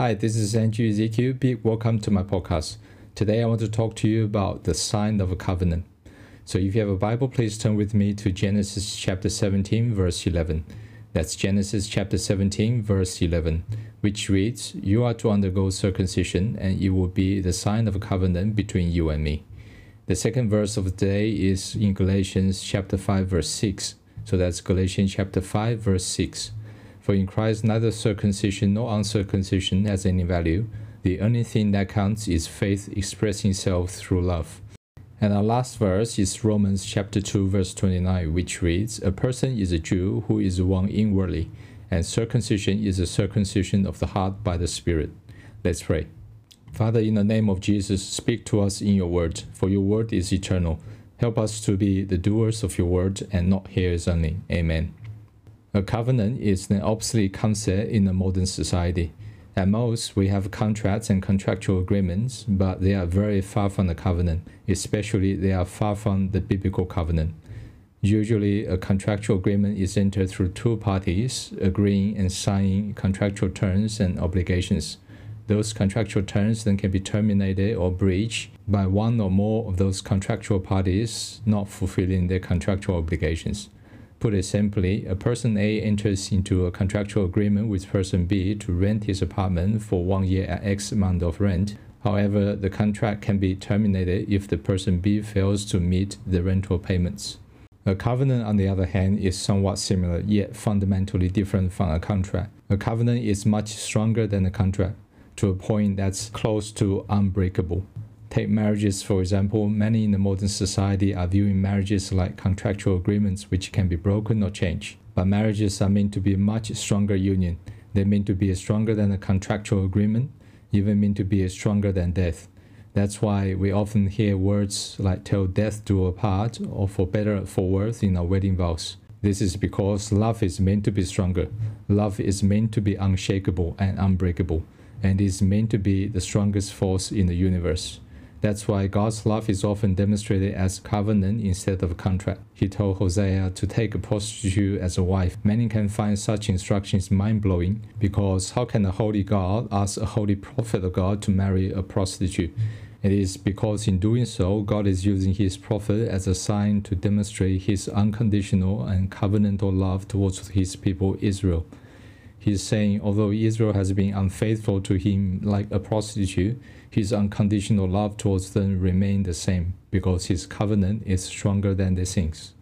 Hi, this is Andrew Ezekiel. Big welcome to my podcast. Today I want to talk to you about the sign of a covenant. So if you have a Bible, please turn with me to Genesis chapter 17, verse 11. That's Genesis chapter 17, verse 11, which reads, You are to undergo circumcision, and it will be the sign of a covenant between you and me. The second verse of the day is in Galatians chapter 5, verse 6. So that's Galatians chapter 5, verse 6. For in Christ neither circumcision nor uncircumcision has any value. The only thing that counts is faith expressing itself through love. And our last verse is Romans chapter 2 verse 29 which reads, A person is a Jew who is one inwardly, and circumcision is a circumcision of the heart by the Spirit. Let's pray. Father, in the name of Jesus, speak to us in your word, for your word is eternal. Help us to be the doers of your word and not hearers only. Amen. A covenant is an obsolete concept in a modern society. At most, we have contracts and contractual agreements, but they are very far from the covenant, especially they are far from the biblical covenant. Usually, a contractual agreement is entered through two parties agreeing and signing contractual terms and obligations. Those contractual terms then can be terminated or breached by one or more of those contractual parties not fulfilling their contractual obligations. Put it simply, a person A enters into a contractual agreement with person B to rent his apartment for one year at X amount of rent. However, the contract can be terminated if the person B fails to meet the rental payments. A covenant, on the other hand, is somewhat similar yet fundamentally different from a contract. A covenant is much stronger than a contract to a point that's close to unbreakable. Take marriages, for example. Many in the modern society are viewing marriages like contractual agreements which can be broken or changed. But marriages are meant to be a much stronger union. They're meant to be stronger than a contractual agreement, even meant to be stronger than death. That's why we often hear words like till death do apart or for better for worse in our wedding vows. This is because love is meant to be stronger. Love is meant to be unshakable and unbreakable, and is meant to be the strongest force in the universe. That's why God's love is often demonstrated as covenant instead of contract. He told Hosea to take a prostitute as a wife. Many can find such instructions mind blowing because how can a holy God ask a holy prophet of God to marry a prostitute? It is because in doing so, God is using his prophet as a sign to demonstrate his unconditional and covenantal love towards his people Israel. He's saying, although Israel has been unfaithful to him like a prostitute, his unconditional love towards them remained the same because his covenant is stronger than their sins.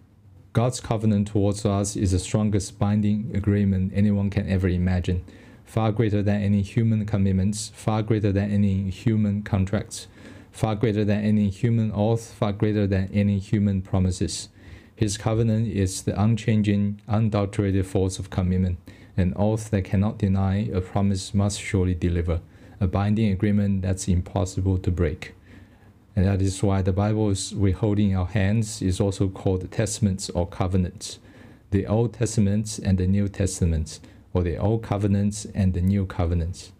God's covenant towards us is the strongest binding agreement anyone can ever imagine, far greater than any human commitments, far greater than any human contracts, far greater than any human oath, far greater than any human promises. His covenant is the unchanging, unadulterated force of commitment an oath that cannot deny, a promise must surely deliver, a binding agreement that's impossible to break. And that is why the Bible we hold in our hands is also called testaments or covenants. The Old Testament and the New Testament, or the Old Covenants and the New Covenants.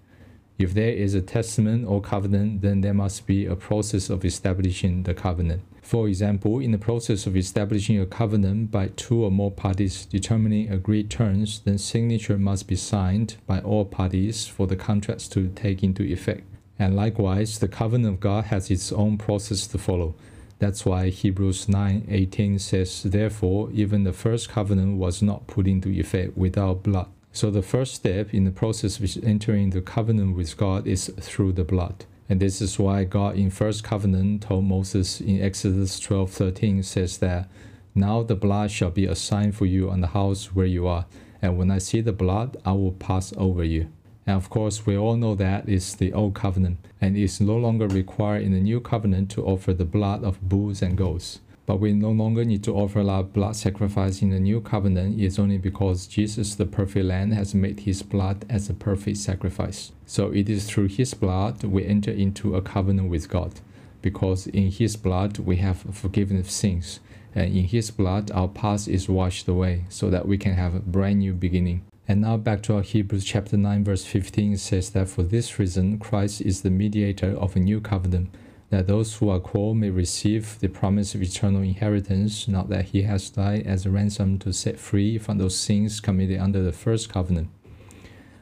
If there is a testament or covenant, then there must be a process of establishing the covenant. For example, in the process of establishing a covenant by two or more parties determining agreed terms, then signature must be signed by all parties for the contracts to take into effect. And likewise, the covenant of God has its own process to follow. That's why Hebrews 9:18 says, Therefore, even the first covenant was not put into effect without blood. So the first step in the process of entering the covenant with God is through the blood. And this is why God in first covenant told Moses in Exodus 12:13 says that now the blood shall be a sign for you on the house where you are, and when I see the blood, I will pass over you. And of course, we all know that is the old covenant, and it's no longer required in the new covenant to offer the blood of bulls and goats. But we no longer need to offer our blood sacrifice in the new covenant it's only because Jesus, the perfect Lamb, has made his blood as a perfect sacrifice. So it is through his blood we enter into a covenant with God, because in his blood we have forgiven sins, and in his blood our past is washed away, so that we can have a brand new beginning. And now back to our Hebrews chapter 9 verse 15 says that for this reason Christ is the mediator of a new covenant that those who are called may receive the promise of eternal inheritance, not that he has died as a ransom to set free from those sins committed under the first covenant.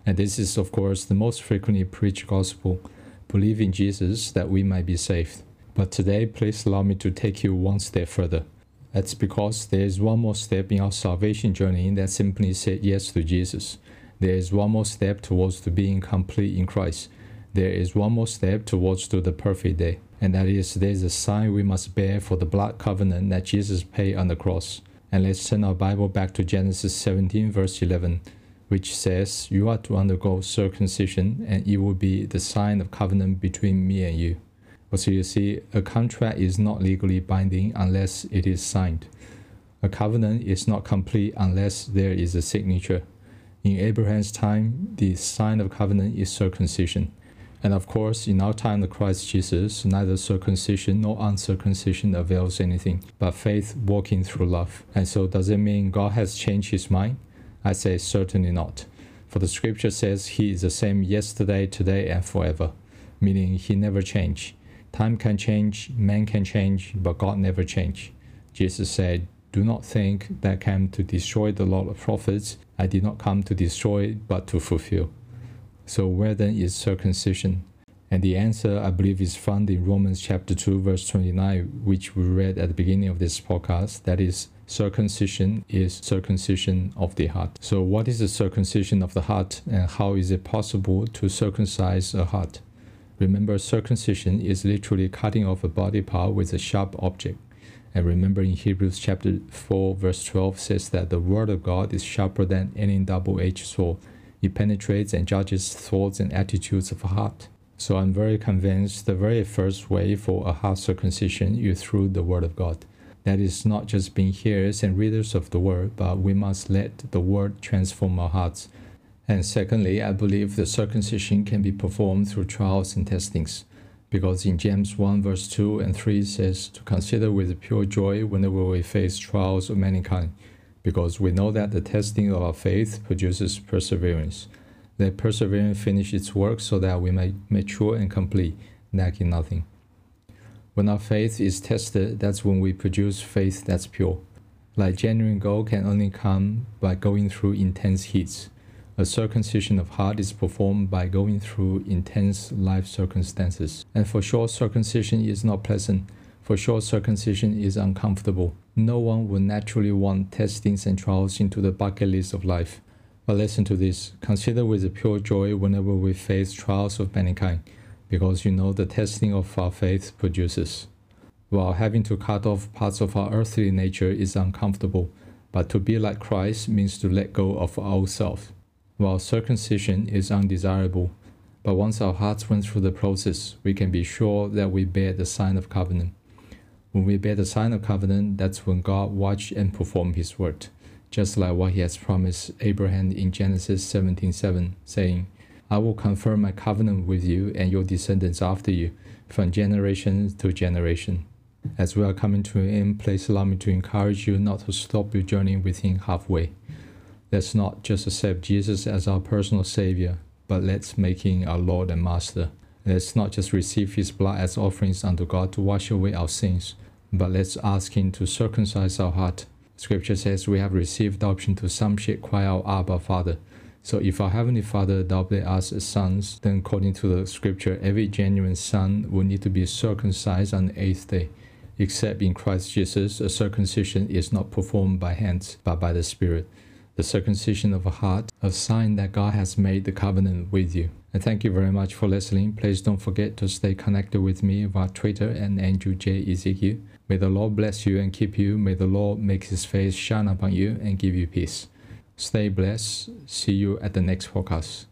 And this is, of course, the most frequently preached gospel believe in Jesus that we might be saved. But today, please allow me to take you one step further. That's because there is one more step in our salvation journey that simply said yes to Jesus. There is one more step towards to being complete in Christ. There is one more step towards to the perfect day, and that is there is a sign we must bear for the blood covenant that Jesus paid on the cross. And let's turn our Bible back to Genesis 17, verse 11, which says, You are to undergo circumcision, and it will be the sign of covenant between me and you. So you see, a contract is not legally binding unless it is signed. A covenant is not complete unless there is a signature. In Abraham's time, the sign of covenant is circumcision. And of course, in our time of Christ Jesus, neither circumcision nor uncircumcision avails anything, but faith walking through love. And so, does it mean God has changed his mind? I say certainly not. For the scripture says he is the same yesterday, today, and forever, meaning he never changed. Time can change, man can change, but God never change. Jesus said, Do not think that I came to destroy the law of prophets. I did not come to destroy, but to fulfill. So where then is circumcision? And the answer, I believe, is found in Romans chapter 2, verse 29, which we read at the beginning of this podcast. That is, circumcision is circumcision of the heart. So, what is the circumcision of the heart, and how is it possible to circumcise a heart? Remember, circumcision is literally cutting off a body part with a sharp object. And remember in Hebrews chapter 4, verse 12 says that the word of God is sharper than any double edged sword. It penetrates and judges thoughts and attitudes of a heart. So I'm very convinced the very first way for a heart circumcision is through the word of God. That is not just being hearers and readers of the word, but we must let the word transform our hearts and secondly, I believe the circumcision can be performed through trials and testings, because in James 1 verse 2 and 3 says to consider with pure joy whenever we face trials of many kind, because we know that the testing of our faith produces perseverance. Let perseverance finish its work so that we may mature and complete, lacking nothing. When our faith is tested, that's when we produce faith that's pure. Like genuine gold can only come by going through intense heats. A circumcision of heart is performed by going through intense life circumstances. And for sure, circumcision is not pleasant. For sure, circumcision is uncomfortable. No one would naturally want testings and trials into the bucket list of life. But listen to this consider with a pure joy whenever we face trials of many kind, because you know the testing of our faith produces. While having to cut off parts of our earthly nature is uncomfortable, but to be like Christ means to let go of our self. While circumcision is undesirable, but once our hearts went through the process, we can be sure that we bear the sign of covenant. When we bear the sign of covenant, that's when God watch and perform his word, just like what he has promised Abraham in Genesis 17:7, saying, I will confirm my covenant with you and your descendants after you, from generation to generation. As we are coming to an end, please allow me to encourage you not to stop your journey with him halfway. Let's not just accept Jesus as our personal Savior, but let's make Him our Lord and Master. Let's not just receive His blood as offerings unto God to wash away our sins, but let's ask Him to circumcise our heart. Scripture says we have received adoption to sonship, cry out, Abba, Father. So if our Heavenly Father adopted us as sons, then according to the Scripture, every genuine son will need to be circumcised on the eighth day. Except in Christ Jesus, a circumcision is not performed by hands, but by the Spirit the circumcision of a heart, a sign that God has made the covenant with you. And thank you very much for listening. Please don't forget to stay connected with me via Twitter and Andrew J. Ezekiel. May the Lord bless you and keep you. May the Lord make his face shine upon you and give you peace. Stay blessed. See you at the next podcast.